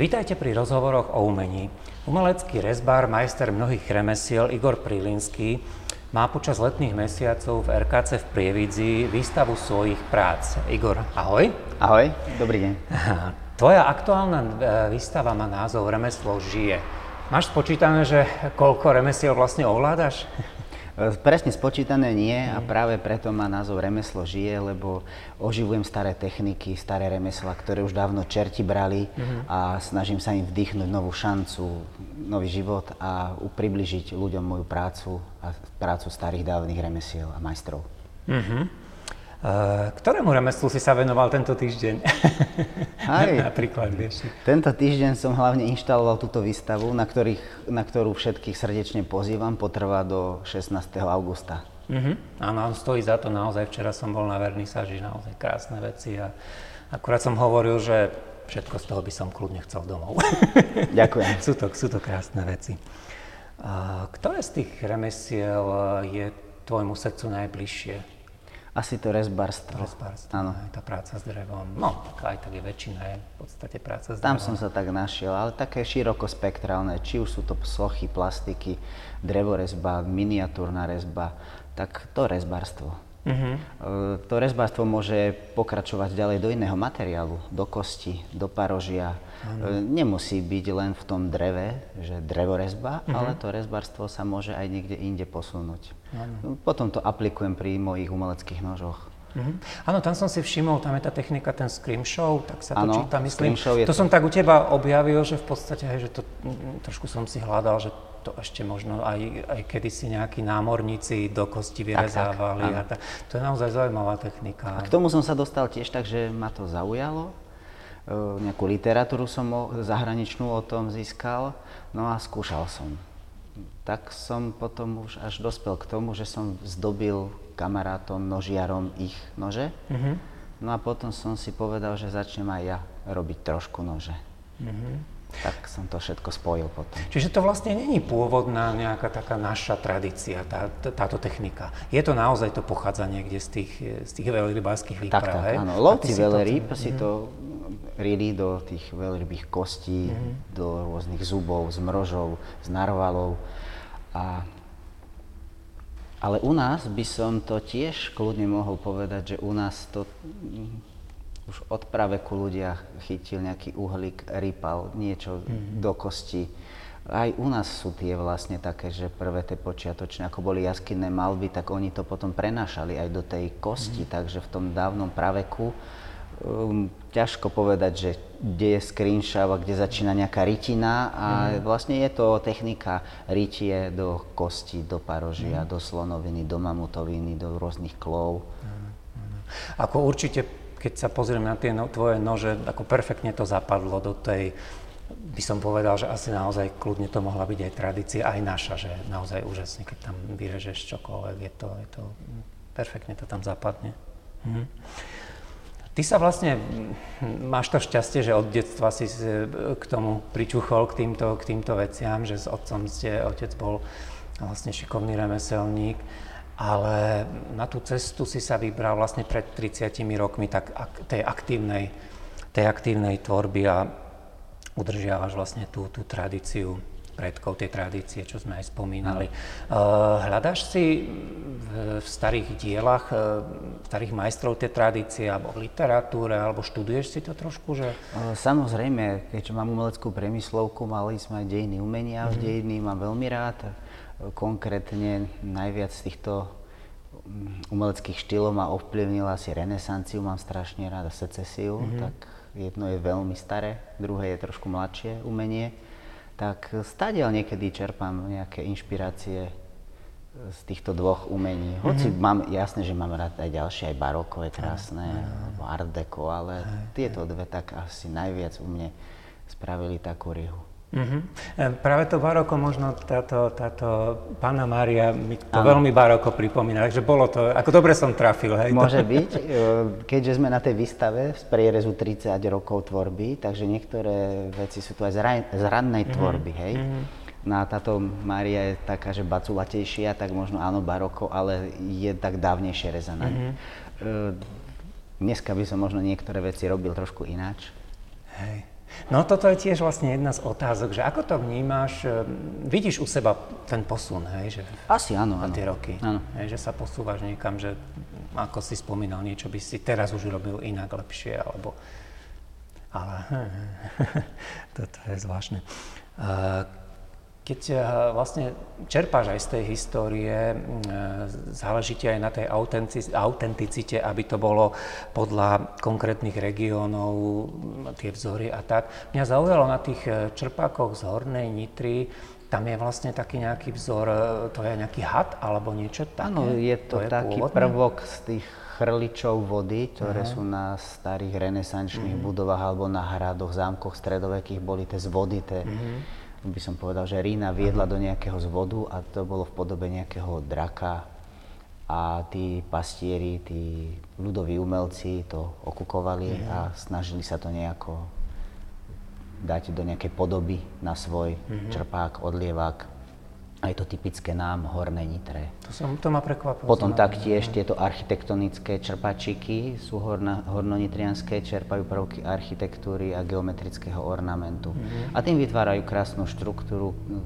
Vítajte pri rozhovoroch o umení. Umelecký rezbár, majster mnohých remesiel Igor Prilinský má počas letných mesiacov v RKC v Prievidzi výstavu svojich prác. Igor, ahoj. Ahoj, dobrý deň. Tvoja aktuálna e, výstava má názov Remeslo žije. Máš spočítané, že koľko remesiel vlastne ovládaš? Presne spočítané nie a práve preto má názov Remeslo žije, lebo oživujem staré techniky, staré remesla, ktoré už dávno čerti brali a snažím sa im vdýchnuť novú šancu, nový život a približiť ľuďom moju prácu a prácu starých dávnych remesiel a majstrov. Uh-huh. Uh, ktorému remeslu si sa venoval tento týždeň? Aj. Napríklad, vieš. Tento týždeň som hlavne inštaloval túto výstavu, na, ktorých, na ktorú všetkých srdečne pozývam. Potrvá do 16. augusta. Uh-huh. Áno, stojí za to naozaj. Včera som bol na vernisáži, naozaj krásne veci a akurát som hovoril, že všetko z toho by som kľudne chcel domov. Ďakujem. sú, to, sú to krásne veci. Uh, ktoré z tých remesiel je tvojmu srdcu najbližšie? Asi to rezbarstvo. Rezbarstvo, áno. Tá práca s drevom. No, aj tak je väčšina, je v podstate práca s Tam drevom. som sa tak našiel, ale také širokospektrálne, či už sú to sochy, plastiky, drevorezba, miniatúrna rezba, tak to rezbarstvo. Uh-huh. To rezbarstvo môže pokračovať ďalej do iného materiálu, do kosti, do parožia. Uh-huh. Nemusí byť len v tom dreve, že drevorezba, uh-huh. ale to rezbarstvo sa môže aj niekde inde posunúť. Uh-huh. Potom to aplikujem pri mojich umeleckých nožoch. Áno, tam som si všimol, tam je tá technika, ten scream show, tak sa to ano, číta, myslím. Je to, to som tak u teba objavil, že v podstate, hej, že to trošku som si hľadal, že to ešte možno aj, aj kedysi nejakí námorníci do kosti vyrezávali. Tak, tak, a ta, to je naozaj zaujímavá technika. A k tomu som sa dostal tiež tak, že ma to zaujalo. E, nejakú literatúru som o, zahraničnú o tom získal, no a skúšal som. Tak som potom už až dospel k tomu, že som zdobil kamarátom, nožiarom ich nože. Uh-huh. No a potom som si povedal, že začnem aj ja robiť trošku nože. Uh-huh tak som to všetko spojil potom. Čiže to vlastne není pôvodná nejaká taká naša tradícia, tá, táto technika. Je to naozaj to pochádzanie kde z tých, z tých veľrybárských výprav, Tak, tak, hej? áno. Lovci veľryb si to rili do tých veľrybých kostí, mm-hmm. do rôznych zubov, z mrožov, z narvalov. A ale u nás by som to tiež kľudne mohol povedať, že u nás to už od praveku ľudia chytil nejaký uhlík, rýpal niečo mm-hmm. do kosti. Aj u nás sú tie vlastne také, že prvé tie počiatočné, ako boli jaskinné malby, tak oni to potom prenášali aj do tej kosti, mm-hmm. takže v tom dávnom praveku um, ťažko povedať, že kde je screenshot a kde začína nejaká rytina a mm. vlastne je to technika rytie do kosti, do parožia, mm. do slonoviny, do mamutoviny, do rôznych klov. Mm. Ako určite keď sa pozriem na tie no, tvoje nože, ako perfektne to zapadlo do tej, by som povedal, že asi naozaj kľudne to mohla byť aj tradícia, aj naša, že naozaj úžasne, keď tam vyrežeš čokoľvek, je to, je to perfektne to tam zapadne. Mhm. Ty sa vlastne, máš to šťastie, že od detstva si k tomu pričuchol, k týmto, k týmto veciam, že s otcom ste, otec bol vlastne šikovný remeselník ale na tú cestu si sa vybral vlastne pred 30 rokmi tak, ak, tej, aktívnej, tej aktívnej tvorby a udržiavaš vlastne tú, tú tradíciu predkov, tie tradície, čo sme aj spomínali. Uh, hľadáš si v, starých dielach, uh, starých majstrov tie tradície, alebo v literatúre, alebo študuješ si to trošku? Že... Uh, samozrejme, keďže mám umeleckú premyslovku, mali sme aj dejiny umenia, mm-hmm. dejiny mám veľmi rád Konkrétne najviac z týchto mm, umeleckých štýlov ma ovplyvnila asi renesanciu, mám strašne rád a secesiu, mm-hmm. tak jedno je veľmi staré, druhé je trošku mladšie umenie. Tak stadiaľ niekedy čerpám nejaké inšpirácie z týchto dvoch umení. Hoci mm-hmm. mám, jasné, že mám rád aj ďalšie, aj baroko je krásne, alebo art deco, ale tieto dve tak asi najviac u mne spravili takú rihu. Uh-huh. Práve to baroko, možno táto, táto pána Mária mi to ano. veľmi baroko pripomína, takže bolo to, ako dobre som trafil, hej? Môže byť, e, keďže sme na tej výstave z prierezu 30 rokov tvorby, takže niektoré veci sú tu aj z, ran, z rannej uh-huh. tvorby, hej? Uh-huh. No a táto Mária je taká, že baculatejšia, tak možno áno baroko, ale je tak dávnejšie rezaná. Uh-huh. Dneska by som možno niektoré veci robil trošku ináč. Hej. No toto je tiež vlastne jedna z otázok, že ako to vnímaš, e, vidíš u seba ten posun, hej, že Asi áno, áno. tie roky, Áno. hej, že sa posúvaš niekam, že ako si spomínal, niečo by si teraz už robil inak, lepšie, alebo... Ale toto je zvláštne. E, Keď e, vlastne čerpáš aj z tej histórie, e, záleží ti aj na tej autenticite, aby to bolo podľa konkrétnych regiónov, m, tie vzory a tak. Mňa zaujalo na tých e, čerpákoch z Hornej Nitry, tam je vlastne taký nejaký vzor, to je nejaký had alebo niečo také? Áno, je to, taký pôvodné? prvok z tých chrličov vody, ktoré sú na starých renesančných Mhm. budovách alebo na hradoch, zámkoch stredovekých, boli tie zvody, tie, Mhm. By som povedal, že Rína viedla do nejakého zvodu a to bolo v podobe nejakého draka a tí pastieri, tí ľudoví umelci to okukovali Mhm. a snažili sa to nejako dať do nejakej podoby na svoj Mhm. čerpák, odlievák. A je to typické nám, Hornej Nitre. To, som, to ma prekvapilo. Potom taktiež tieto architektonické čerpačiky sú horna, hornonitrianské, čerpajú prvky architektúry a geometrického ornamentu. Mhm. A tým vytvárajú krásnu štruktúru, no,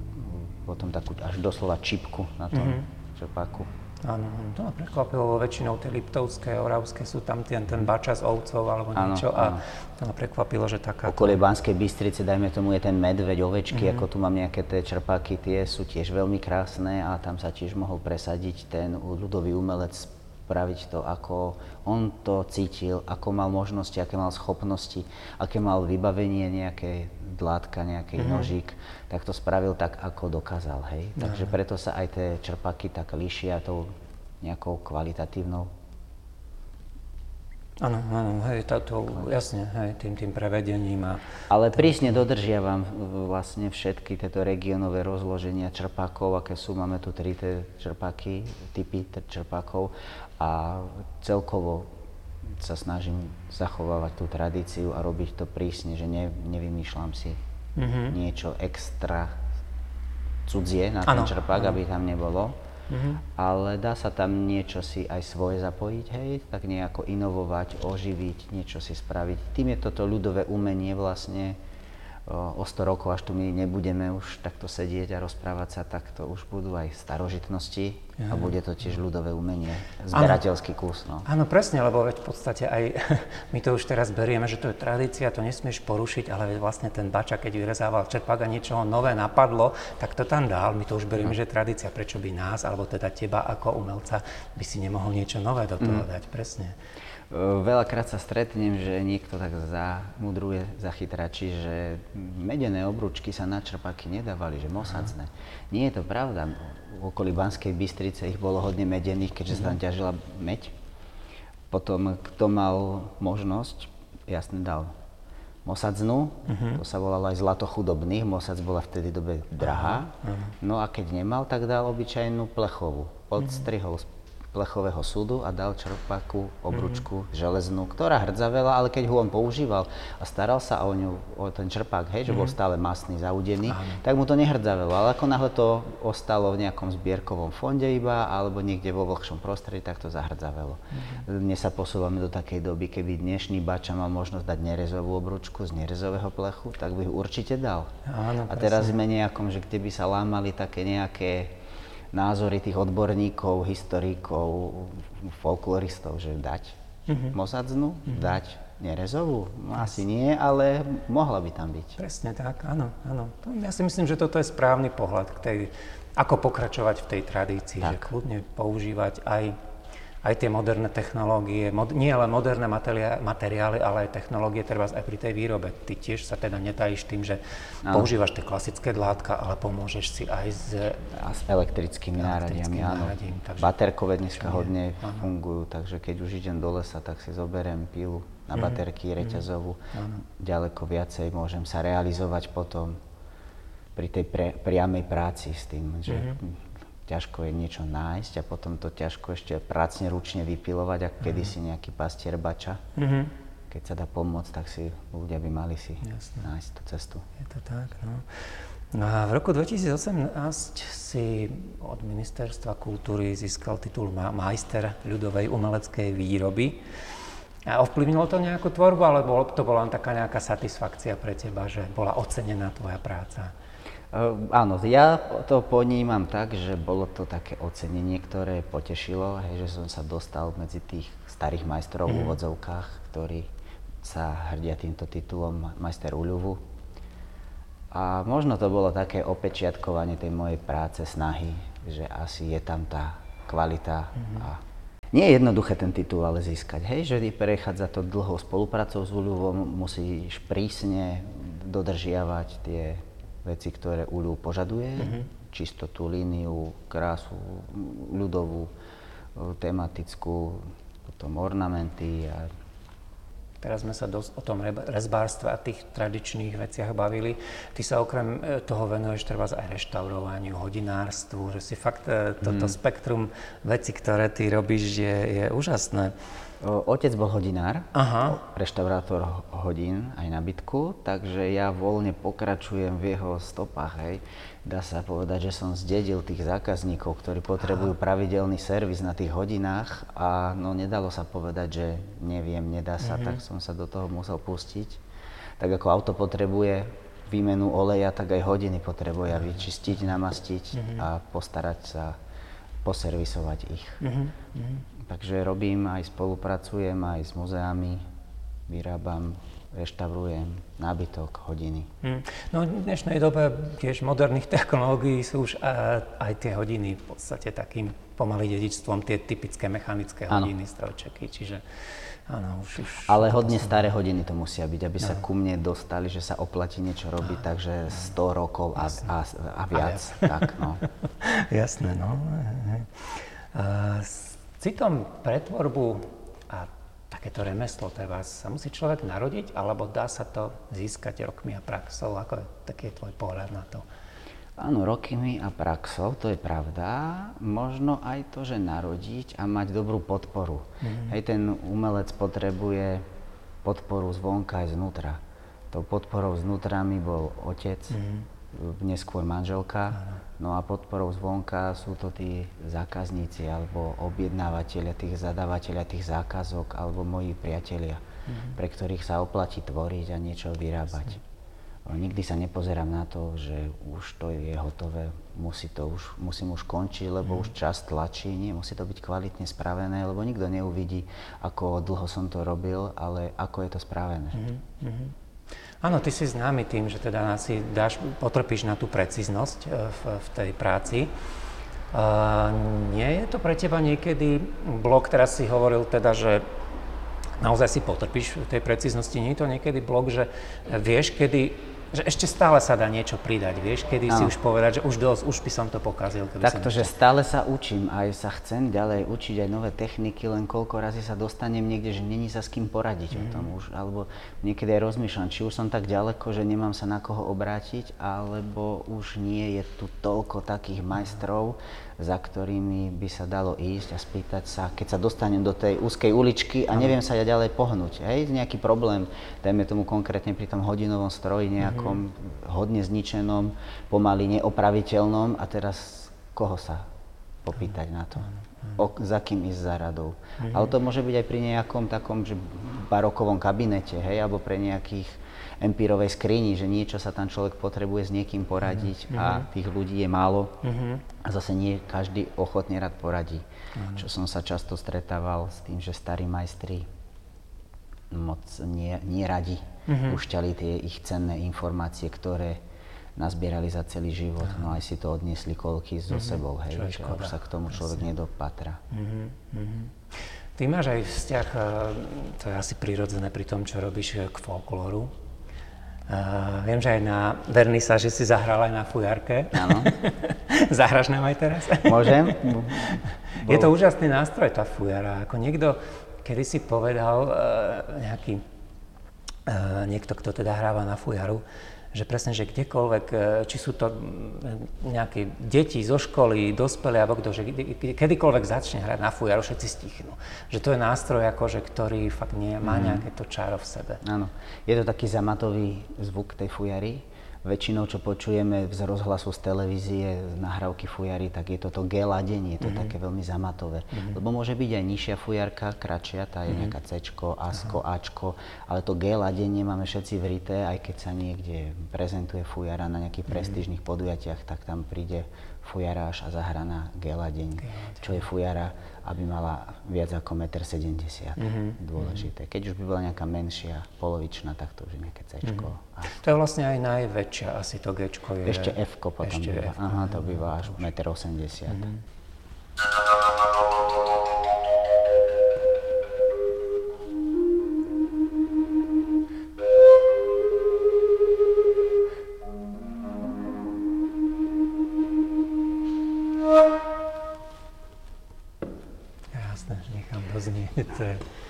potom takú až doslova čipku na tom Mhm. čerpáku. Áno, áno, to ma prekvapilo, väčšinou tie liptovské, oravské sú tam ten, ten bača s ovcov alebo Áno, niečo áno. a to ma prekvapilo, že taká... Okolie Banskej Bystrice, dajme tomu, je ten medveď, ovečky, Mhm. ako tu mám nejaké tie čerpáky, tie sú tiež veľmi krásne a tam sa tiež mohol presadiť ten ľudový umelec spraviť to, ako on to cítil, ako mal možnosti, aké mal schopnosti, aké mal vybavenie nejaké dlátka, nejaký Mhm. nožík, tak to spravil tak, ako dokázal, hej. Takže preto sa aj tie čerpáky tak líšia tou nejakou kvalitatívnou Áno, áno, hej, táto, jasne, hej, tým, tým prevedením a... Ale prísne dodržiavam v- vlastne všetky tieto regionové rozloženia čerpákov, aké sú. Máme tu tri čerpáky, typy čerpákov a celkovo sa snažím zachovávať tú tradíciu a robiť to prísne, že ne, nevymýšľam si niečo extra cudzie na ten Áno, čerpák, áno. aby tam nebolo. Ale dá sa tam niečo si aj svoje zapojiť, hej, tak nejako inovovať, oživiť, niečo si spraviť. Tým je toto ľudové umenie vlastne o, o 100 rokov, až tu my nebudeme už takto sedieť a rozprávať sa, tak to už budú aj starožitnosti a bude to tiež ľudové umenie, zberateľský kus. No. Áno, presne, lebo veď v podstate aj my to už teraz berieme, že to je tradícia, to nesmieš porušiť, ale vlastne ten bača, keď vyrezával čerpák a niečo nové napadlo, tak to tam dal. My to už berieme, že je tradícia. Prečo by nás, alebo teda teba ako umelca, by si nemohol niečo nové do toho dať, presne. Veľakrát sa stretnem, že niekto tak zamudruje, zachytračí, že medené obručky sa na čerpáky nedávali, že mosacné. Nie je to pravda. V okolí Banskej Bystrice ich bolo hodne medených, keďže sa tam ťažila meď. Potom, kto mal možnosť, jasne dal mosadznu, to sa volalo aj zlato chudobných, mosac bola vtedy dobe drahá. No a keď nemal, tak dal obyčajnú plechovú. Podstrihol z plechového súdu a dal čerpaku obručku železnú, ktorá hrdzavela, ale keď ho on používal a staral sa o ňu, o ten čerpák, hej, že bol stále masný, zaudený, tak mu to nehrdzavelo. Ale ako náhle to ostalo v nejakom zbierkovom fonde iba, alebo niekde vo vlhšom prostredí, tak to zahrdzavelo. Dnes sa posúvame do takej doby, keby dnešný bača mal možnosť dať nerezovú obručku z nerezového plechu, tak by ho určite dal. Áno, a teraz sme nejakom, že kde by sa lámali také nejaké názory tých odborníkov, historikov, folkloristov, že dať mosadznu, dať nerezovú? No, asi nie, ale mohla by tam byť. Presne tak, áno, áno. Ja si myslím, že toto je správny pohľad k tej, ako pokračovať v tej tradícii, že kľudne používať aj, aj tie moderné technológie, mod, nie len moderné materiály, materiály, ale aj technológie, treba aj pri tej výrobe. Ty tiež sa teda netajíš tým, že Áno. používaš tie klasické dlátka, ale pomôžeš si aj s A s elektrickými náradiami, áno. náradím, takže- Baterkové dneska hodne fungujú, takže keď už idem do lesa, tak si zoberiem pilu Mhm. na baterky reťazovú. Ďaleko viacej môžem sa realizovať potom pri tej pre, priamej práci s tým, že Mhm. Ťažko je niečo nájsť a potom to ťažko ešte pracne ručne vypilovať, ako Mhm. kedysi nejaký pastier bača. Keď sa dá pomôcť, tak si ľudia by mali si nájsť tú cestu. Je to tak, no. No a v roku 2018 si od Ministerstva kultúry získal titul ma- majster ľudovej umeleckej výroby. A ovplyvnilo to nejakú tvorbu, alebo to bola taká nejaká satisfakcia pre teba, že bola ocenená tvoja práca? Uh, áno, ja to ponímam tak, že bolo to také ocenenie, ktoré potešilo, hej, že som sa dostal medzi tých starých majstrov mm. v úvodzovkách, ktorí sa hrdia týmto titulom majster Uľuvu. A možno to bolo také opečiatkovanie tej mojej práce, snahy, že asi je tam tá kvalita mm. a nie je jednoduché ten titul ale získať, hej, že prechádza to dlhou spoluprácou s Uľuvom, musíš prísne dodržiavať tie veci, ktoré Uľu požaduje, mm-hmm. čistotu, líniu, krásu, ľudovú, tematickú, potom ornamenty a Teraz sme sa dosť o tom rezbárstve a tých tradičných veciach bavili. Ty sa okrem e, toho venuješ treba aj reštaurovaniu, hodinárstvu, že si fakt e, toto mm. spektrum veci, ktoré ty robíš, je, je úžasné. Otec bol hodinár, Aha. reštaurátor hodín aj na bytku, takže ja voľne pokračujem v jeho stopách. Hej. Dá sa povedať, že som zdedil tých zákazníkov, ktorí potrebujú Aha. pravidelný servis na tých hodinách a no nedalo sa povedať, že neviem, nedá sa, mm-hmm. tak som sa do toho musel pustiť. Tak ako auto potrebuje výmenu oleja, tak aj hodiny potrebuje vyčistiť, namastiť mm-hmm. a postarať sa poservisovať ich. Mm-hmm. Takže robím aj spolupracujem aj s muzeami, vyrábam, reštaurujem nábytok, hodiny. Hmm. No v dnešnej dobe tiež moderných technológií sú už aj tie hodiny v podstate takým pomaly dedičstvom, tie typické mechanické ano. hodiny, strojčeky, čiže áno, už, už... Ale hodne staré hodiny to musia byť, aby no. sa ku mne dostali, že sa oplatí niečo robiť, no. takže 100 rokov a, a, a viac. A viac. Tak, no. Jasné, no. Uh, citom pre tvorbu a takéto remeslo treba sa musí človek narodiť, alebo dá sa to získať rokmi a praxou? Ako je taký je tvoj pohľad na to? Áno, rokmi a praxou, to je pravda. Možno aj to, že narodiť a mať dobrú podporu. Mm. Hej, ten umelec potrebuje podporu zvonka aj znútra. Tou podporou znútra mi bol otec, mm neskôr manželka. No a podporou zvonka sú to tí zákazníci alebo objednávateľia tých zadávateľia tých zákazok alebo moji priatelia, mm-hmm. pre ktorých sa oplatí tvoriť a niečo vyrábať. Jasne. Nikdy sa nepozerám na to, že už to je hotové, musí to už, musím už končiť, lebo mm. už čas tlačí. Nie, musí to byť kvalitne spravené, lebo nikto neuvidí, ako dlho som to robil, ale ako je to spravené. Mm-hmm. Áno, ty si známy tým, že teda si dáš, potrpíš na tú precíznosť e, v, v tej práci. Uh, nie je to pre teba niekedy blok, teraz si hovoril teda, že naozaj si potrpíš v tej precíznosti, nie je to niekedy blok, že vieš, kedy že ešte stále sa dá niečo pridať, vieš, kedy no. si už povedať, že už dosť, už by som to pokazil. Takto, že stále sa učím, aj sa chcem ďalej učiť aj nové techniky, len koľko razy sa dostanem niekde, že není sa s kým poradiť mm. o tom už, alebo niekedy aj rozmýšľam, či už som tak ďaleko, že nemám sa na koho obrátiť, alebo už nie je tu toľko takých majstrov, za ktorými by sa dalo ísť a spýtať sa, keď sa dostanem do tej úzkej uličky a neviem sa ja ďalej pohnúť. Hej, nejaký problém, dajme tomu konkrétne pri tom hodinovom stroji nejakom mm-hmm. hodne zničenom, pomaly neopraviteľnom a teraz koho sa popýtať na to? O, za kým ísť za radou. Mm-hmm. Ale to môže byť aj pri nejakom takom že barokovom kabinete, hej, alebo pre nejakých empírovej skrini, že niečo sa tam človek potrebuje s niekým poradiť mm-hmm. a mhm. tých ľudí je málo mm-hmm. A zase nie každý ochotne rád poradí. Mm-hmm. Čo som sa často stretával s tým, že starí majstri moc nie, nie radi mm-hmm. pušťali tie ich cenné informácie, ktoré nazbierali za celý život, no aj si to odniesli koľky so mm-hmm. sebou, hej, že už sa k tomu človek Jasne. nedopatra. Mm-hmm. Ty máš aj vzťah, eh, to je asi prirodzené pri tom, čo robíš eh, k folklóru, Uh, viem, že aj na že si zahral aj na fujarke. Áno. Zahraš nám aj teraz? Môžem. Je to úžasný nástroj, tá fujara. Ako niekto, kedy si povedal, uh, nejaký, uh, niekto, kto teda hráva na fujaru, že presne, že kdekoľvek, e, či sú to nejaké deti zo školy, dospelé alebo kto, že kedykoľvek začne hrať na fujaru, všetci stichnú. Že to je nástroj, akože, ktorý fakt nie, má mm. nejaké to čáro v sebe. Áno, je to taký zamatový zvuk tej fujary, väčšinou, čo počujeme z rozhlasu, z televízie, z nahrávky fujary, tak je toto G ladenie, je to mm-hmm. také veľmi zamatové. Mm-hmm. Lebo môže byť aj nižšia fujarka, kratšia, tá je mm-hmm. nejaká C, Asko, Ačko, ale to G ladenie máme všetci vrité, aj keď sa niekde prezentuje fujara na nejakých mm-hmm. prestížnych podujatiach, tak tam príde fujaráž a zahraná geladeň, čo je fujara, aby mala viac ako 1,70 m. Mm-hmm. Dôležité. Keď už by bola nejaká menšia, polovičná, tak to už je nejaké C. Mm-hmm. To je vlastne aj najväčšia asi to G. je. Ešte F potom Ešte býva. F-ko. Aha, to býva až 1,80 m. Mm-hmm.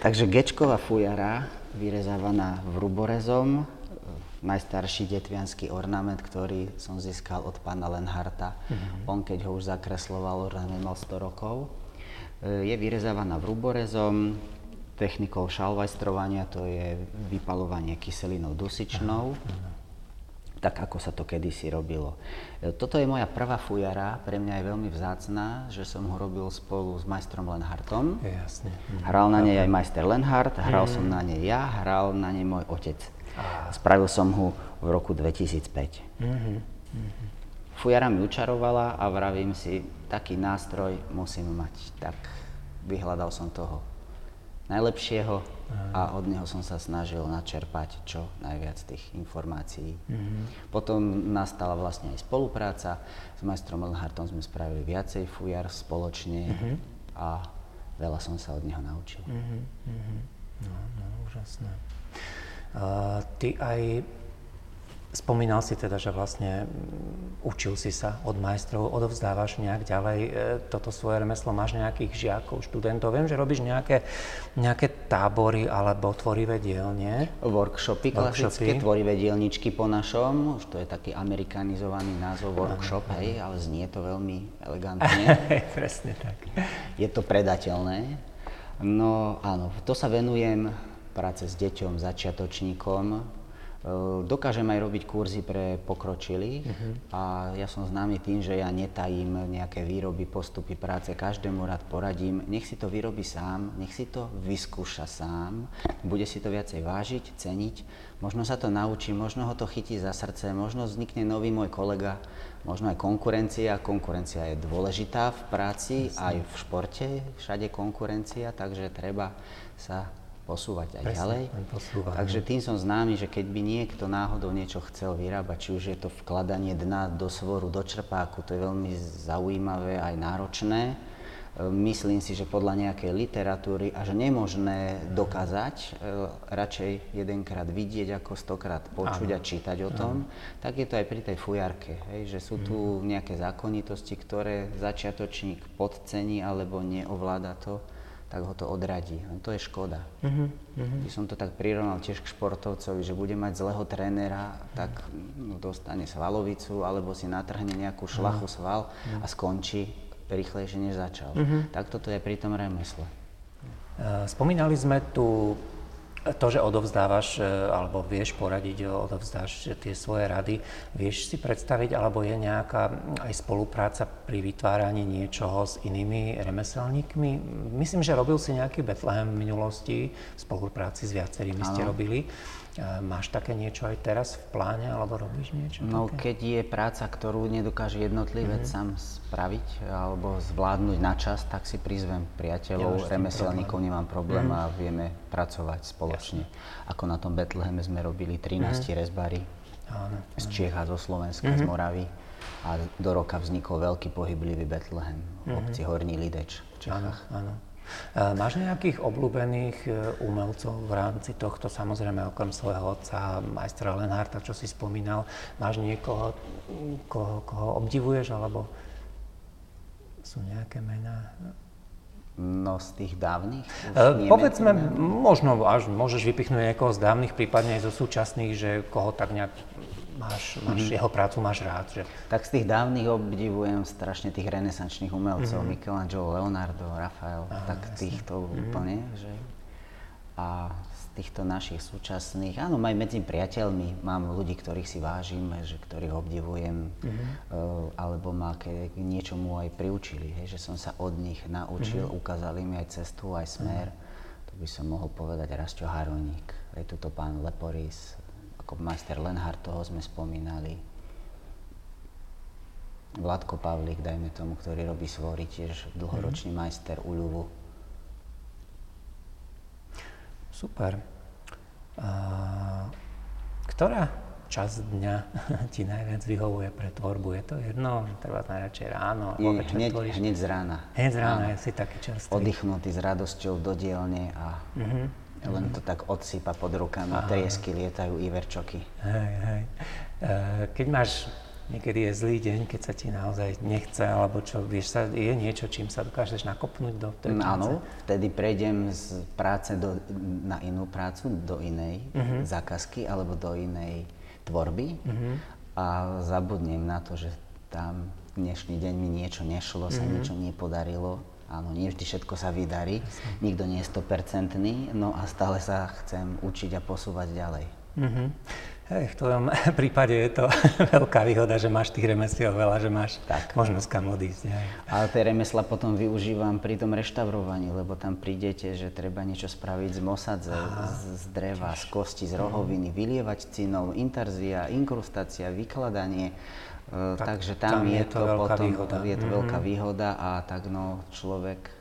Takže gečková fujara, vyrezávaná vruborezom, najstarší detvianský ornament, ktorý som získal od pána Lenharta. Mm-hmm. On, keď ho už zakresloval, ornament mal 100 rokov. E, je vyrezávaná vruborezom, technikou šalvajstrovania, to je vypalovanie kyselinou dusičnou. Mm-hmm tak ako sa to kedysi robilo. E, toto je moja prvá fujara, pre mňa je veľmi vzácná, že som ho robil spolu s majstrom Lenhartom. Jasne. Mhm. Hral na nej aj majster Lenhart, hral mm. som na nej ja, hral na nej môj otec. Spravil som ho v roku 2005. Mm-hmm. Mm-hmm. Fujara mi učarovala a vravím si, taký nástroj musím mať. Tak vyhľadal som toho najlepšieho a od neho som sa snažil načerpať čo najviac tých informácií. Mm-hmm. Potom nastala vlastne aj spolupráca. S majstrom Elhartom sme spravili viacej fujar spoločne mm-hmm. a veľa som sa od neho naučil. Mm-hmm. No, no, úžasné. Ty aj Spomínal si teda, že vlastne mm, učil si sa od majstrov, odovzdávaš nejak ďalej e, toto svoje remeslo, máš nejakých žiakov, študentov. Viem, že robíš nejaké, nejaké tábory alebo tvorivé dielne. Workshopy, klasické, tvorivé dielničky po našom. Už to je taký amerikanizovaný názov workshop, ano, hej, ale znie to veľmi elegantne. Presne tak. Je to predateľné. No áno, to sa venujem práce s deťom, začiatočníkom, Ehm, dokážem aj robiť kurzy pre pokročilých uh-huh. a ja som známy tým, že ja netajím nejaké výroby, postupy práce, každému rád poradím, nech si to vyrobí sám, nech si to vyskúša sám, bude si to viacej vážiť, ceniť, možno sa to naučí, možno ho to chytí za srdce, možno vznikne nový môj kolega, možno aj konkurencia, konkurencia je dôležitá v práci, Jasne. aj v športe, všade konkurencia, takže treba sa posúvať aj Presne, ďalej. Posúva, Takže tým som známy, že keď by niekto náhodou niečo chcel vyrábať, či už je to vkladanie dna do svoru, do črpáku, to je veľmi zaujímavé aj náročné. E, myslím si, že podľa nejakej literatúry až nemožné dokázať, e, radšej jedenkrát vidieť ako stokrát počuť Áno. a čítať o tom, Áno. tak je to aj pri tej fujarke, hej, že sú tu mhm. nejaké zákonitosti, ktoré začiatočník podcení alebo neovláda to tak ho to odradí. No to je škoda. Uh-huh, uh-huh. By som to tak prirovnal tiež k športovcovi, že bude mať zlého trénera, tak no, dostane svalovicu alebo si natrhne nejakú šlachu uh-huh. sval a skončí rýchlejšie, než začal. Uh-huh. Tak toto je pri tom remesle. Spomínali sme tu to, že odovzdávaš e, alebo vieš poradiť, odovzdáš tie svoje rady, vieš si predstaviť, alebo je nejaká aj spolupráca pri vytváraní niečoho s inými remeselníkmi? Myslím, že robil si nejaký Bethlehem v minulosti, v spolupráci s viacerými ano. ste robili. Máš také niečo aj teraz v pláne, alebo robíš niečo No, také? keď je práca, ktorú nedokáže jednotlivec mm-hmm. sám spraviť alebo zvládnuť na čas, tak si prizvem priateľov, ja, remeselníkov, problém. nemám problém mm-hmm. a vieme pracovať spoločne. Jasne. Ako na tom Betleheme sme robili 13 mm-hmm. rezbári áno, z Čech a zo Slovenska, mm-hmm. z Moravy. A do roka vznikol veľký pohyblivý Betlehem v mm-hmm. obci Horný Lideč v Čechách. Áno, áno. Máš nejakých obľúbených e, umelcov v rámci tohto, samozrejme okrem svojho otca, majstra Lenharta, čo si spomínal, máš niekoho, koho, koho obdivuješ, alebo sú nejaké mená? No z tých dávnych? E, povedzme, možno až môžeš vypichnúť niekoho z dávnych, prípadne aj zo súčasných, že koho tak nejak máš, máš mm-hmm. jeho prácu máš rád. Že... Tak z tých dávnych obdivujem strašne tých renesančných umelcov, mm-hmm. Michelangelo, Leonardo, Rafael, Aha, tak jasne. týchto mm-hmm. úplne. Že... A z týchto našich súčasných, áno, aj medzi priateľmi mám ľudí, ktorých si vážim, že ktorých obdivujem, mm-hmm. alebo ma ke, k niečomu aj priučili, hej, že som sa od nich naučil, mm-hmm. ukázali mi aj cestu, aj smer. Mm-hmm. To by som mohol povedať Rastio Haroník, aj tuto pán Leporis, ako majster Lenhard, toho sme spomínali. Vladko Pavlík, dajme tomu, ktorý robí svory, tiež dlhoročný mm-hmm. majster Uľuvu Super. A, ktorá časť dňa ti najviac vyhovuje pre tvorbu? Je to jedno? Treba najradšej ráno? Nie, hneď, tvoríš? hneď z rána. Hneď z rána, ja si taký čerstvý. Oddychnutý s radosťou do dielne a uh-huh. len to tak odsýpa pod rukami, Aha. triesky lietajú, iverčoky. Hej, hej. Keď máš niekedy je zlý deň, keď sa ti naozaj nechce, alebo čo, vieš sa, je niečo, čím sa dokážeš nakopnúť do tej práce? Áno, vtedy prejdem z práce do, na inú prácu, do inej uh-huh. zákazky alebo do inej tvorby uh-huh. a zabudnem na to, že tam dnešný deň mi niečo nešlo, uh-huh. sa niečo nepodarilo. Áno, nie vždy všetko sa vydarí, Jasne. nikto nie je 100%, no a stále sa chcem učiť a posúvať ďalej. Uh-huh. Hej, v tvojom prípade je to veľká výhoda, že máš tých remesiel veľa, že máš tak. možnosť kam odísť. Hej. Ale tie remesla potom využívam pri tom reštaurovaní, lebo tam prídete, že treba niečo spraviť z mosadze, z, z dreva, tiež. z kosti, z rohoviny, mm. vylievať cinou, intarzia, inkrustácia, vykladanie. E, tak, takže tam, tam je, je to, potom, výhoda. je to mm. veľká výhoda a tak no človek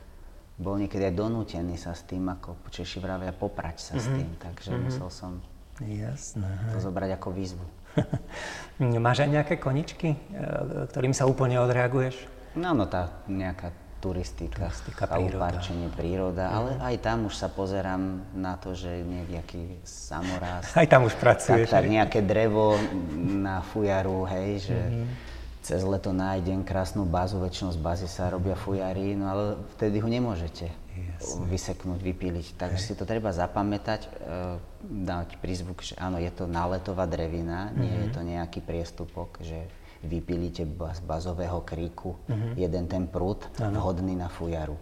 bol niekedy aj donútený sa s tým, ako Češi vravia, poprať sa mm-hmm. s mhm. tým. Takže mm-hmm. musel som Jasné. To zobrať ako výzvu. Máš aj nejaké koničky, e, ktorým sa úplne odreaguješ? No, no tá nejaká turistika, turistika príroda. upárčenie príroda, ale mhm. aj tam už sa pozerám na to, že nejaký samoráz. Aj tam už pracuješ. Tak, tak nejaké drevo na fujaru, hej, že mm-hmm. Cez leto nájdem krásnu bázu, väčšinou z bázy sa robia fujary, no ale vtedy ho nemôžete Jasne. vyseknúť, vypíliť. Takže Hej. si to treba zapamätať, e, dať prízvuk, že áno, je to náletová drevina, mm-hmm. nie je mhm. to nejaký priestupok, že vypílite z bazového kríku mm-hmm. jeden ten prúd ano. vhodný na fujaru.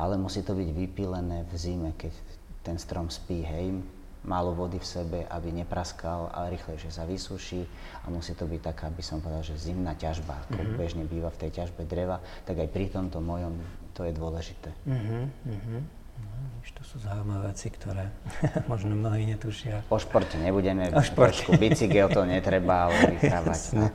Ale musí to byť vypílené v zime, keď ten strom spí, hej, málo vody v sebe, aby nepraskal, ale rýchlejšie sa vysuší a musí to byť taká, aby som povedal, že zimná ťažba, ako mm-hmm. bežne býva v tej ťažbe dreva, tak aj pri tomto mojom to je dôležité. Mm-hmm. Mm-hmm. No, to sú zaujímavé veci, ktoré možno mnohí netušia. O športe nebudeme, o športe. bicykel to netreba, ale vykrávať. No.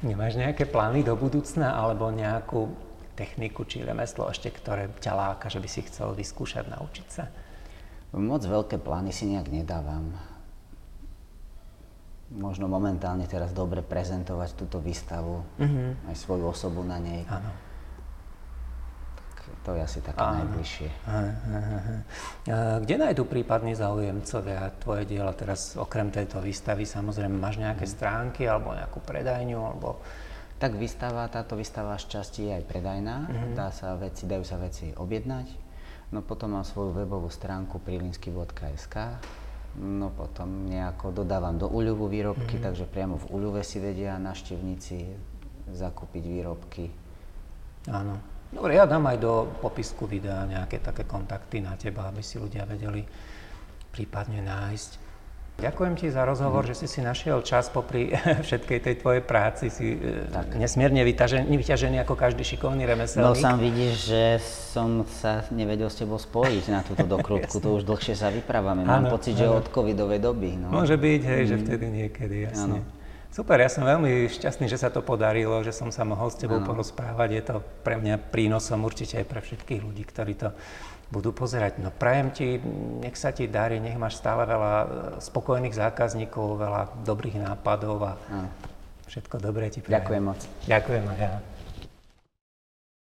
Nemáš nejaké plány do budúcna alebo nejakú techniku či remeslo ešte, ktoré ťa láka, že by si chcel vyskúšať, naučiť sa? Moc veľké plány si nejak nedávam. Možno momentálne teraz dobre prezentovať túto výstavu, mm-hmm. aj svoju osobu na nej. Áno. to je asi také Áno. najbližšie. Aha, aha. Kde nájdú prípadní záujemcovia tvoje diela teraz, okrem tejto výstavy? Samozrejme, máš nejaké mm. stránky alebo nejakú predajňu? Alebo... Tak výstava, táto výstava z časti je aj predajná. Mm-hmm. Dá sa veci, dajú sa veci objednať No potom mám svoju webovú stránku prilinsky.sk, no potom nejako dodávam do Uľuvu výrobky, mm-hmm. takže priamo v Uľuve si vedia návštevníci zakúpiť výrobky. Áno. Dobre, ja dám aj do popisku videa nejaké také kontakty na teba, aby si ľudia vedeli prípadne nájsť. Ďakujem ti za rozhovor, mm. že si si našiel čas popri všetkej tej tvojej práci. Si e, tak. nesmierne vyťažený, vyťažený ako každý šikovný remeselník. No sám vidíš, že som sa nevedel s tebou spojiť na túto dokrutku. to už dlhšie sa vyprávame. Mám ano, pocit, ano. že od covidovej doby. No. Môže byť, hej, mm. že vtedy niekedy, jasne. Ano. Super, ja som veľmi šťastný, že sa to podarilo, že som sa mohol s tebou ano. porozprávať. Je to pre mňa prínosom určite aj pre všetkých ľudí, ktorí to budú pozerať. No prajem ti, nech sa ti darí, nech máš stále veľa e, spokojných zákazníkov, veľa dobrých nápadov a všetko dobré ti prajem. Ďakujem moc. Ďakujem aj ja.